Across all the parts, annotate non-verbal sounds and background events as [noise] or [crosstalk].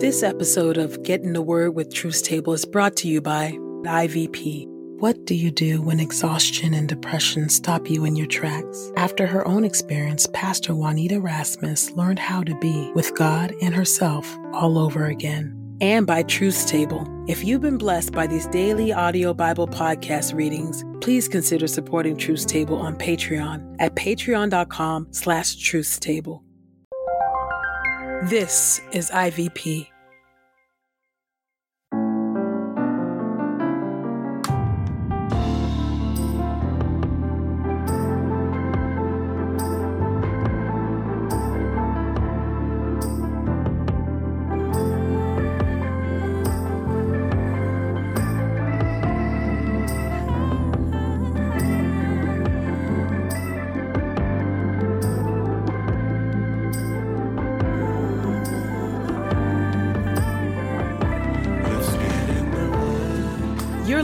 This episode of Get in the Word with Truth Table is brought to you by IVP. What do you do when exhaustion and depression stop you in your tracks? After her own experience, Pastor Juanita Rasmus learned how to be with God and herself all over again. And by Truth Table. If you've been blessed by these daily audio Bible podcast readings, please consider supporting Truth Table on Patreon at patreon.com slash truthstable. This is IVP.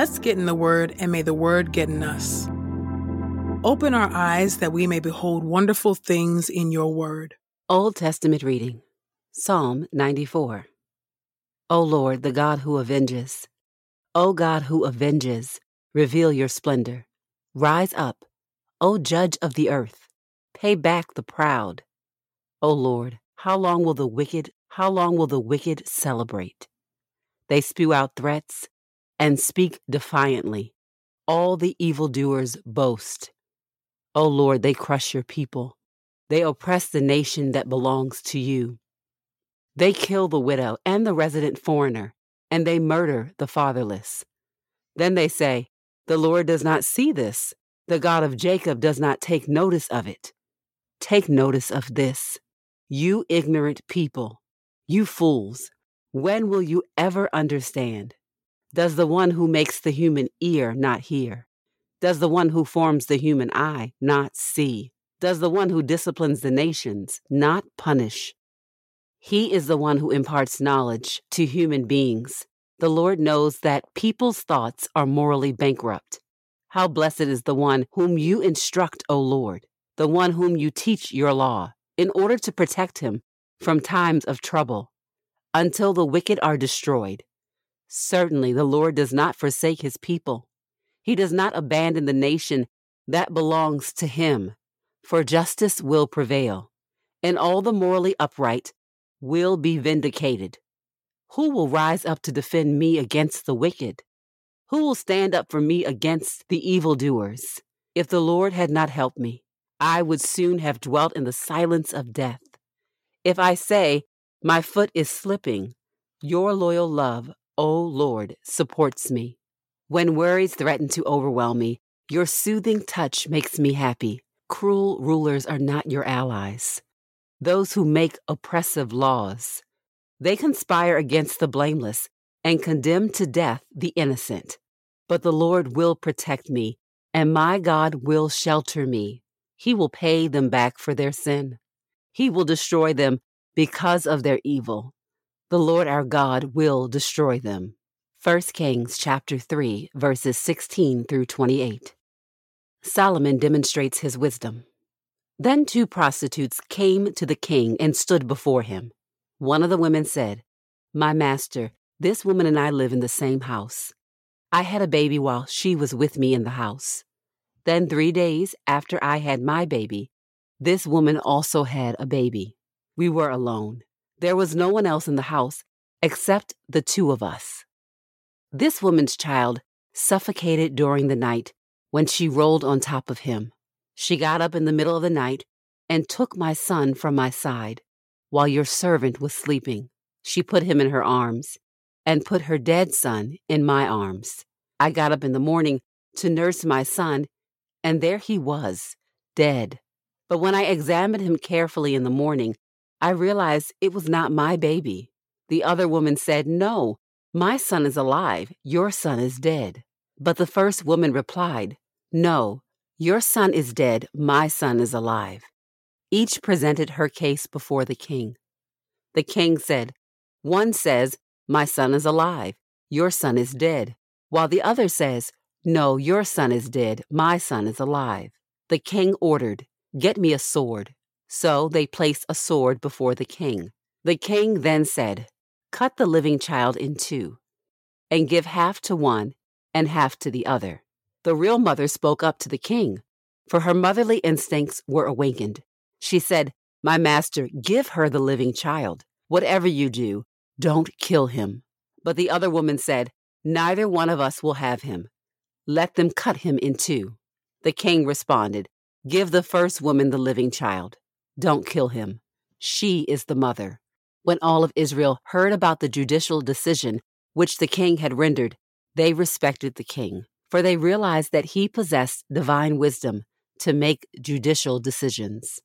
Let's get in the Word, and may the Word get in us. Open our eyes that we may behold wonderful things in your Word. Old Testament reading Psalm 94. O Lord, the God who avenges, O God who avenges, reveal your splendor. Rise up, O Judge of the earth, pay back the proud. O Lord, how long will the wicked, how long will the wicked celebrate? They spew out threats and speak defiantly. All the evildoers boast. O Lord, they crush your people. They oppress the nation that belongs to you. They kill the widow and the resident foreigner, and they murder the fatherless. Then they say, The Lord does not see this. The God of Jacob does not take notice of it. Take notice of this. You ignorant people, you fools, when will you ever understand? Does the one who makes the human ear not hear? Does the one who forms the human eye not see? Does the one who disciplines the nations not punish? He is the one who imparts knowledge to human beings. The Lord knows that people's thoughts are morally bankrupt. How blessed is the one whom you instruct, O Lord, the one whom you teach your law, in order to protect him from times of trouble, until the wicked are destroyed. Certainly, the Lord does not forsake his people. He does not abandon the nation that belongs to him, for justice will prevail, and all the morally upright will be vindicated. Who will rise up to defend me against the wicked? Who will stand up for me against the evildoers? If the Lord had not helped me, I would soon have dwelt in the silence of death. If I say, My foot is slipping, your loyal love O Lord, supports me. When worries threaten to overwhelm me, your soothing touch makes me happy. Cruel rulers are not your allies. Those who make oppressive laws, they conspire against the blameless and condemn to death the innocent. But the Lord will protect me, and my God will shelter me. He will pay them back for their sin. He will destroy them because of their evil the Lord our God will destroy them. 1 Kings chapter 3 verses 16 through 28. Solomon demonstrates his wisdom. Then two prostitutes came to the king and stood before him. One of the women said, My master, this woman and I live in the same house. I had a baby while she was with me in the house. Then, three days after I had my baby, this woman also had a baby. We were alone. There was no one else in the house except the two of us. This woman's child suffocated during the night when she rolled on top of him. She got up in the middle of the night and took my son from my side while your servant was sleeping. She put him in her arms and put her dead son in my arms. I got up in the morning to nurse my son, and there he was, dead. But when I examined him carefully in the morning, I realized it was not my baby. The other woman said, No, my son is alive, your son is dead. But the first woman replied, No, your son is dead, my son is alive. Each presented her case before the king. The king said, One says, My son is alive, your son is dead, while the other says, No, your son is dead, my son is alive. The king ordered, Get me a sword. So they placed a sword before the king. The king then said, Cut the living child in two, and give half to one and half to the other. The real mother spoke up to the king, for her motherly instincts were awakened. She said, My master, give her the living child. Whatever you do, don't kill him. But the other woman said, Neither one of us will have him. Let them cut him in two. The king responded, Give the first woman the living child. Don't kill him. She is the mother. When all of Israel heard about the judicial decision which the king had rendered, they respected the king, for they realized that he possessed divine wisdom to make judicial decisions.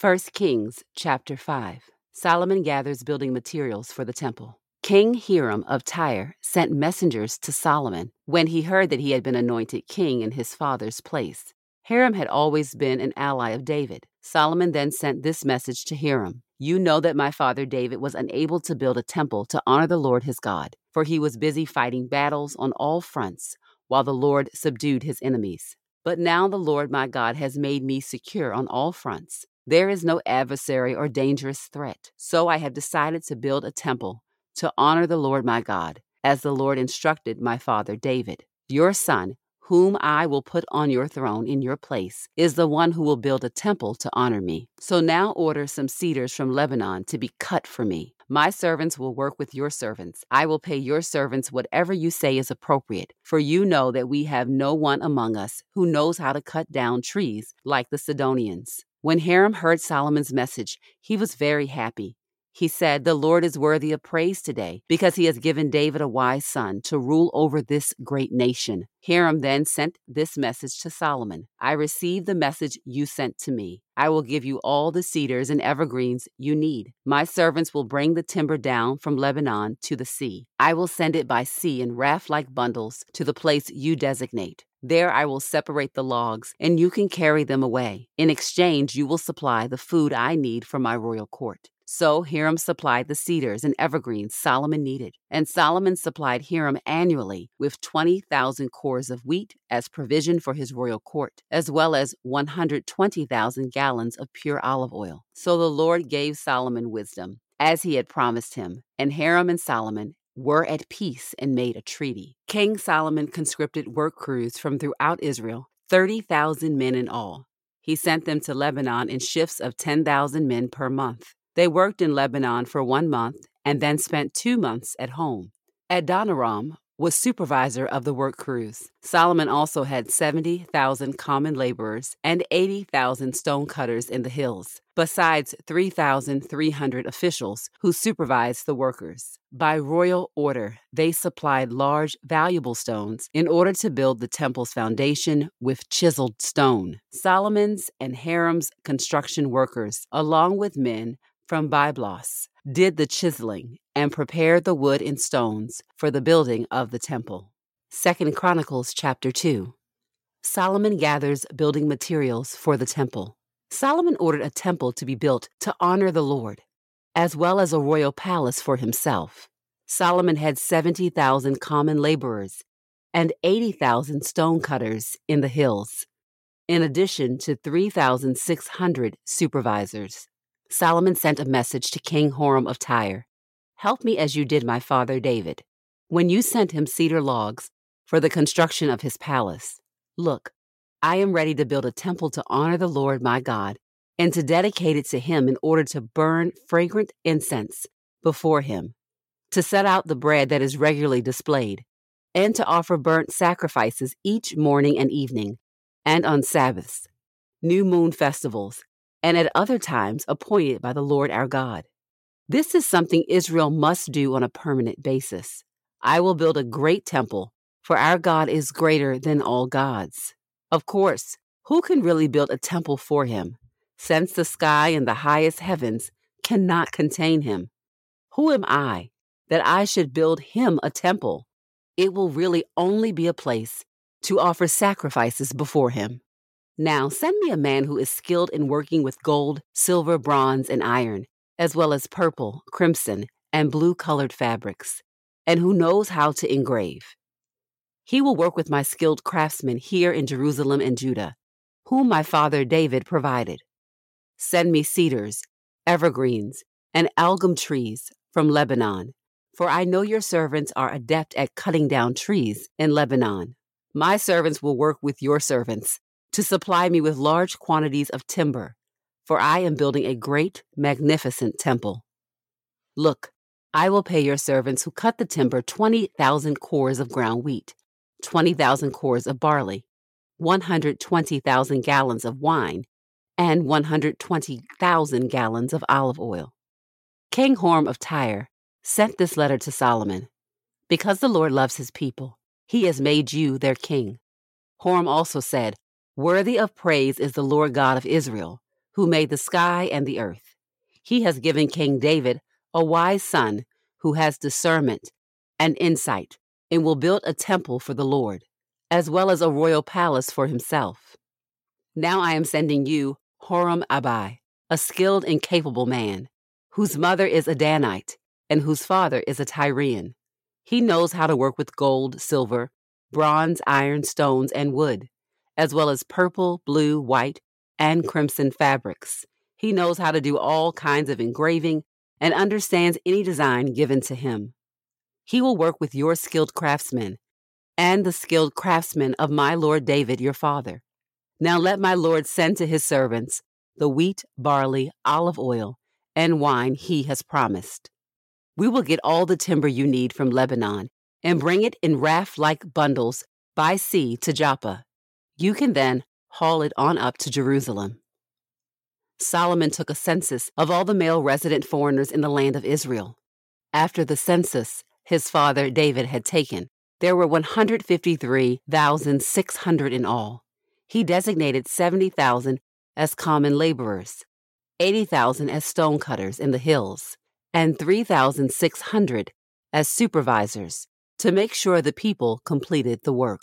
1 Kings chapter 5 Solomon gathers building materials for the temple. King Hiram of Tyre sent messengers to Solomon when he heard that he had been anointed king in his father's place. Hiram had always been an ally of David. Solomon then sent this message to Hiram You know that my father David was unable to build a temple to honor the Lord his God, for he was busy fighting battles on all fronts while the Lord subdued his enemies. But now the Lord my God has made me secure on all fronts. There is no adversary or dangerous threat. So I have decided to build a temple to honor the Lord my God, as the Lord instructed my father David. Your son, whom I will put on your throne in your place, is the one who will build a temple to honor me. So now order some cedars from Lebanon to be cut for me. My servants will work with your servants. I will pay your servants whatever you say is appropriate, for you know that we have no one among us who knows how to cut down trees like the Sidonians. When Hiram heard Solomon's message, he was very happy. He said, The Lord is worthy of praise today because he has given David a wise son to rule over this great nation. Hiram then sent this message to Solomon I received the message you sent to me. I will give you all the cedars and evergreens you need. My servants will bring the timber down from Lebanon to the sea. I will send it by sea in raft like bundles to the place you designate. There I will separate the logs, and you can carry them away. In exchange, you will supply the food I need for my royal court. So Hiram supplied the cedars and evergreens Solomon needed, and Solomon supplied Hiram annually with 20,000 cors of wheat as provision for his royal court, as well as 120,000 gallons of pure olive oil. So the Lord gave Solomon wisdom, as he had promised him, and Hiram and Solomon were at peace and made a treaty. King Solomon conscripted work crews from throughout Israel, 30,000 men in all. He sent them to Lebanon in shifts of 10,000 men per month. They worked in Lebanon for one month and then spent two months at home. Adoniram was supervisor of the work crews. Solomon also had 70,000 common laborers and 80,000 stonecutters in the hills, besides 3,300 officials who supervised the workers. By royal order, they supplied large, valuable stones in order to build the temple's foundation with chiseled stone. Solomon's and Hiram's construction workers, along with men from Byblos did the chiseling and prepared the wood and stones for the building of the temple. 2 Chronicles chapter 2. Solomon gathers building materials for the temple. Solomon ordered a temple to be built to honor the Lord, as well as a royal palace for himself. Solomon had 70,000 common laborers and 80,000 stonecutters in the hills, in addition to 3,600 supervisors. Solomon sent a message to King Hiram of Tyre Help me as you did my father David, when you sent him cedar logs for the construction of his palace. Look, I am ready to build a temple to honor the Lord my God and to dedicate it to him in order to burn fragrant incense before him, to set out the bread that is regularly displayed, and to offer burnt sacrifices each morning and evening, and on Sabbaths, new moon festivals, and at other times appointed by the Lord our God. This is something Israel must do on a permanent basis. I will build a great temple, for our God is greater than all gods. Of course, Who can really build a temple for him, since the sky and the highest heavens cannot contain him? Who am I that I should build him a temple? It will really only be a place to offer sacrifices before him. Now send me a man who is skilled in working with gold, silver, bronze, and iron, as well as purple, crimson, and blue colored fabrics, and who knows how to engrave. He will work with my skilled craftsmen here in Jerusalem and Judah whom my father David provided. Send me cedars, evergreens, and algum trees from Lebanon, for I know your servants are adept at cutting down trees in Lebanon. My servants will work with your servants to supply me with large quantities of timber, for I am building a great, magnificent temple. Look, I will pay your servants who cut the timber 20,000 cors of ground wheat, 20,000 cors of barley, 120,000 gallons of wine and 120,000 gallons of olive oil. King Huram of Tyre sent this letter to Solomon Because the Lord loves his people, he has made you their king. Huram also said, Worthy of praise is the Lord God of Israel, who made the sky and the earth. He has given King David a wise son who has discernment and insight and will build a temple for the Lord as well as a royal palace for himself. Now I am sending you Hiram Abi, a skilled and capable man, whose mother is a Danite and whose father is a Tyrian. He knows how to work with gold, silver, bronze, iron, stones, and wood, as well as purple, blue, white, and mm. crimson fabrics. He knows how to do all kinds of engraving and understands any design given to him. He will work with your skilled craftsmen and the skilled craftsmen of my lord David your father. Now let my lord send to his servants the wheat, barley, olive oil, and wine he has promised. We will get all the timber you need from Lebanon and bring it in raft like bundles by sea to Joppa. You can then haul it on up to Jerusalem. Solomon took a census of all the male resident foreigners in the land of Israel. After the census his father David had taken, there were 153,600 in all. He designated 70,000 as common laborers, 80,000 as stonecutters in the hills, and 3,600 as supervisors to make sure the people completed the work.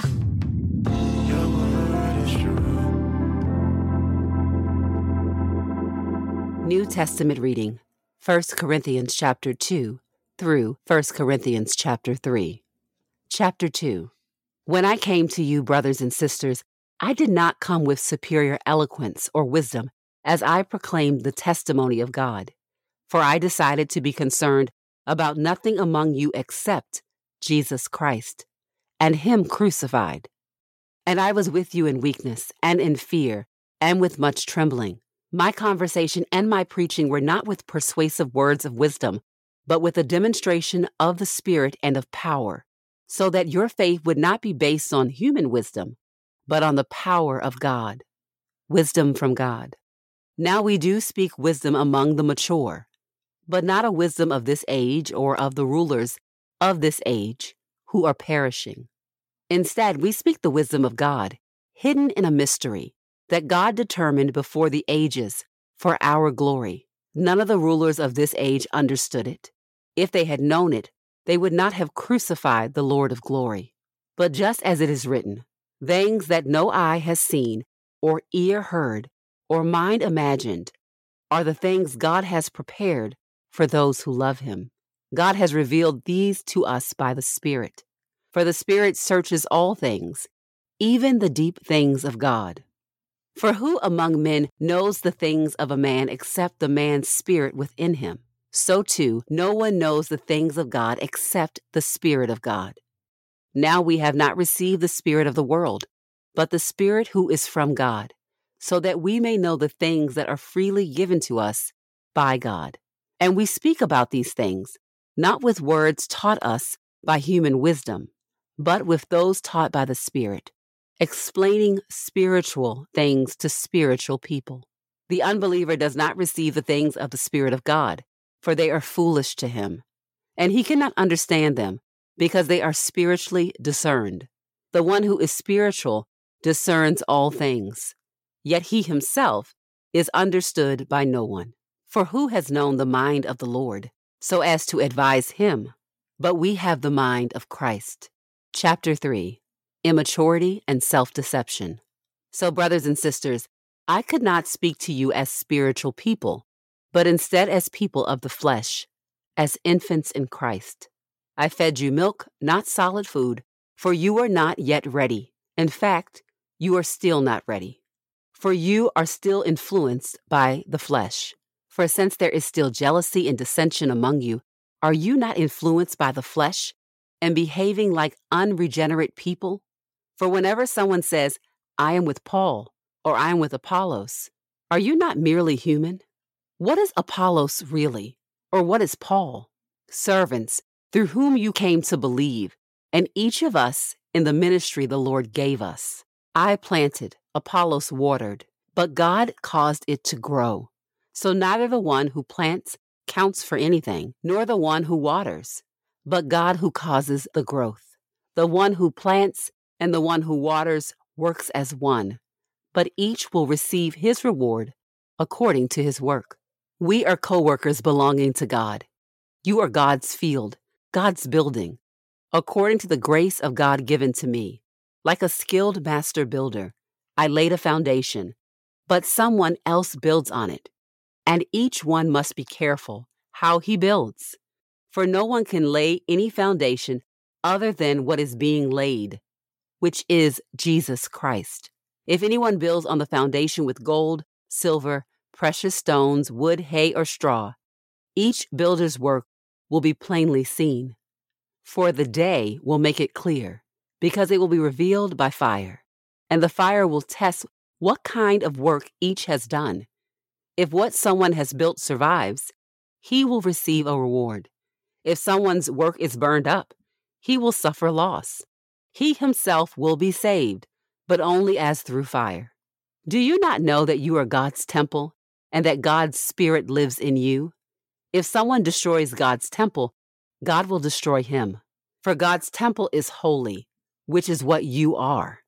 New Testament reading 1 Corinthians chapter 2 through 1 Corinthians chapter 3. Chapter 2 When I came to you, brothers and sisters, I did not come with superior eloquence or wisdom as I proclaimed the testimony of God. For I decided to be concerned about nothing among you except Jesus Christ and Him crucified. And I was with you in weakness and in fear and with much trembling. My conversation and my preaching were not with persuasive words of wisdom, but with a demonstration of the Spirit and of power so that your faith would not be based on human wisdom, but on the power of God, wisdom from God. Now we do speak wisdom among the mature, but not a wisdom of this age or of the rulers of this age who are perishing. Instead, we speak the wisdom of God, hidden in a mystery that God determined before the ages for our glory. None of the rulers of this age understood it. If they had known it, they would not have crucified the Lord of glory. But just as it is written, things that no eye has seen, or ear heard, or mind imagined, are the things God has prepared for those who love him. God has revealed these to us by the Spirit. For the Spirit searches all things, even the deep things of God. For who among men knows the things of a man except the man's spirit within him? so too no one knows the things of God except the Spirit of God. Now we have not received the Spirit of the world, but the Spirit who is from God, so that we may know the things that are freely given to us by God. And we speak about these things, not with words taught us by human wisdom, but with those taught by the Spirit, explaining spiritual things to spiritual people. The unbeliever does not receive the things of the Spirit of God for they are foolish to him, and he cannot understand them because they are spiritually discerned. The one who is spiritual discerns all things, yet he himself is understood by no one. For who has known the mind of the Lord, so as to advise him? But we have the mind of Christ. Chapter 3 Immaturity and Self Deception. So, brothers and sisters, I could not speak to you as spiritual people, but instead as people of the flesh, as infants in Christ. I fed you milk, not solid food, for you are not yet ready. In fact, you are still not ready. For you are still influenced by the flesh. For since there is still jealousy and dissension among you, are you not influenced by the flesh and behaving like unregenerate people? For whenever someone says, I am with Paul, or I am with Apollos, are you not merely human? What is Apollos really? Or what is Paul? Servants, through whom you came to believe, and each of us in the ministry the Lord gave us. I planted, Apollos watered, but God caused it to grow. So neither the one who plants counts for anything, nor the one who waters, but God who causes the growth. The one who plants and the one who waters works as one, but each will receive his reward according to his work. We are co workers belonging to God. You are God's field, God's building, according to the grace of God given to me. Like a skilled master builder, I laid a foundation, but someone else builds on it. And each one must be careful how he builds. For no one can lay any foundation other than what is being laid, which is Jesus Christ. If anyone builds on the foundation with gold, silver, precious stones, wood, hay, or straw, each builder's work will be plainly seen. For the day will make it clear, because it will be revealed by fire, and the fire will test what kind of work each has done. If what someone has built survives, he will receive a reward. If someone's work is burned up, he will suffer loss. He himself will be saved, but only as through fire. Do you not know that you are God's temple and that God's Spirit lives in you? If someone destroys God's temple, God will destroy him. For God's temple is holy, which is what you are.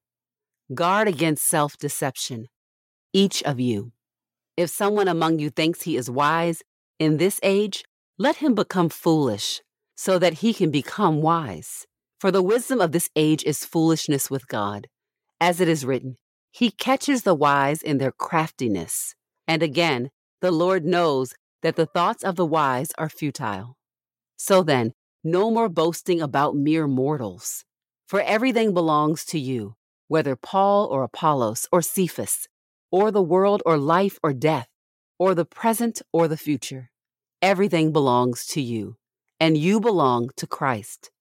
Guard against self deception, each of you. If someone among you thinks he is wise in this age, let him become foolish, so that he can become wise. For the wisdom of this age is foolishness with God. As it is written, He catches the wise in their craftiness. And again, the Lord knows that the thoughts of the wise are futile. So then, no more boasting about mere mortals. For everything belongs to you, whether Paul or Apollos or Cephas, or the world or life or death, or the present or the future. Everything belongs to you, and you belong to Christ,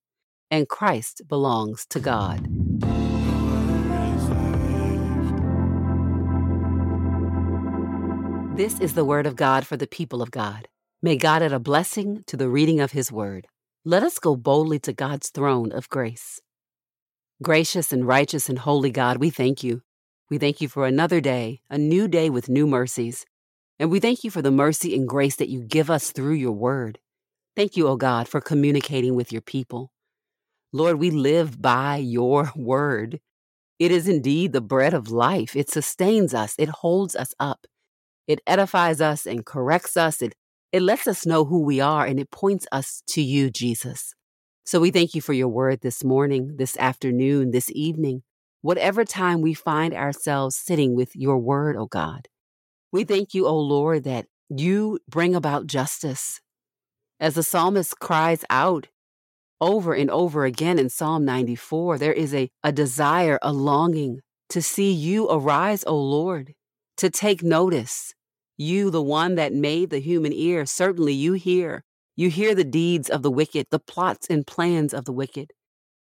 and Christ belongs to God. This is the word of God for the people of God. May God add a blessing to the reading of his word. Let us go boldly to God's throne of grace. Gracious and righteous and holy God, we thank you. We thank you for another day, a new day with new mercies. And we thank you for the mercy and grace that you give us through your word. Thank you, O God, for communicating with your people. Lord, we live by your [laughs] word. It is indeed the bread of life. It sustains us, it holds us up, it edifies us and corrects us, it it lets us know who we are and it points us to you, Jesus. So we thank you for your word this morning, this afternoon, this evening, whatever time we find ourselves sitting with your word, O oh God. We thank you, O oh Lord, that you bring about justice. As the psalmist cries out over and over again in Psalm 94, there is a, a desire, a longing to see you arise, O Lord, to take notice, you, the one that made the human ear, certainly you hear. You hear the deeds of the wicked, the plots and plans of the wicked.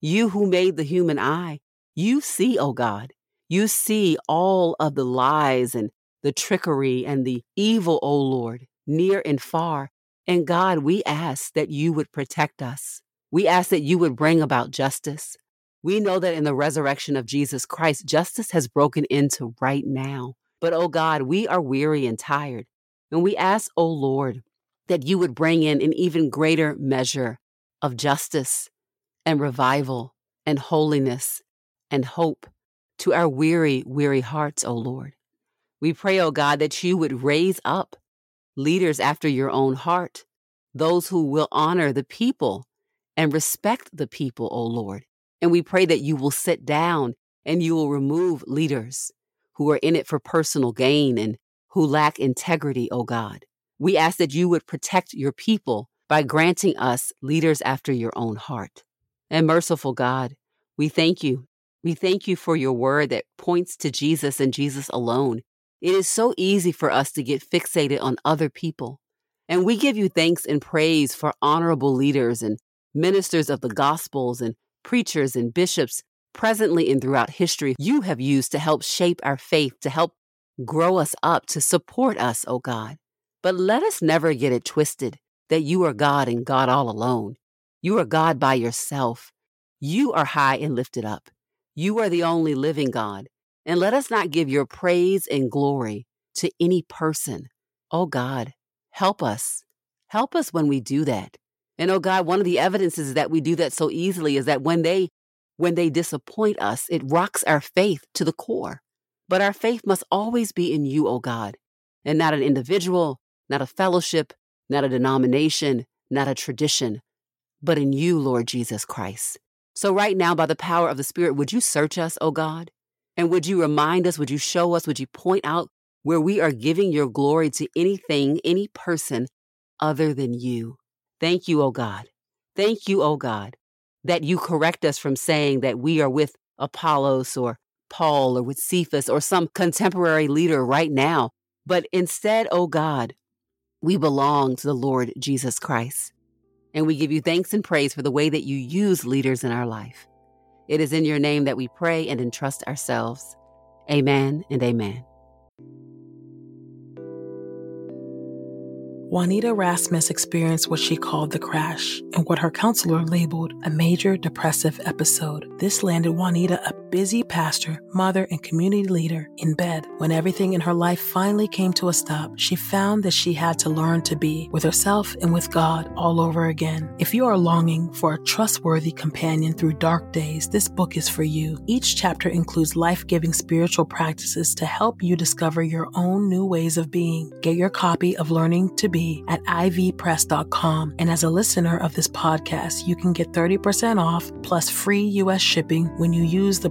You who made the human eye, you see, O God. You see all of the lies and the trickery and the evil, O Lord, near and far. And God, we ask that you would protect us. We ask that you would bring about justice. We know that in the resurrection of Jesus Christ, justice has broken into right now. But, oh God, we are weary and tired. And we ask, oh Lord, that you would bring in an even greater measure of justice and revival and holiness and hope to our weary, weary hearts, O Lord. We pray, O God, that you would raise up leaders after your own heart, those who will honor the people and respect the people, O Lord. And we pray that you will sit down and you will remove leaders who are in it for personal gain and who lack integrity, O God. We ask that you would protect your people by granting us leaders after your own heart. And merciful God, we thank you. We thank you for your word that points to Jesus and Jesus alone. It is so easy for us to get fixated on other people. And we give you thanks and praise for honorable leaders and ministers of the Gospels and preachers and bishops presently and throughout history you have used to help shape our faith, to help grow us up, to support us, O oh God. But let us never get it twisted that you are God and God all alone. You are God by yourself. You are high and lifted up. You are the only living God. And let us not give your praise and glory to any person. Oh God, help us. Help us when we do that. And oh God, one of the evidences that we do that so easily is that when they when they disappoint us, it rocks our faith to the core. But our faith must always be in you, oh God, and not an individual, not a fellowship, not a denomination, not a tradition, but in you, Lord Jesus Christ. So, right now, by the power of the Spirit, would you search us, O God? And would you remind us, would you show us, would you point out where we are giving your glory to anything, any person other than you? Thank you, O God. Thank you, O God, that you correct us from saying that we are with Apollos or Paul or with Cephas or some contemporary leader right now. But instead, O God, we belong to the Lord Jesus Christ. And we give you thanks and praise for the way that you use leaders in our life. It is in your name that we pray and entrust ourselves. Amen and amen. Juanita Rasmus experienced what she called the crash and what her counselor labeled a major depressive episode. This landed Juanita, a busy pastor, mother, and community leader, in bed. When everything in her life finally came to a stop, she found that she had to learn to be with herself and with God all over again. If you are longing for a trustworthy companion through dark days, this book is for you. Each chapter includes life giving spiritual practices to help you discover your own new ways of being. Get your copy of Learning to Be at ivpress.com. And as a listener of this podcast, you can get 30% off plus free US shipping when you use the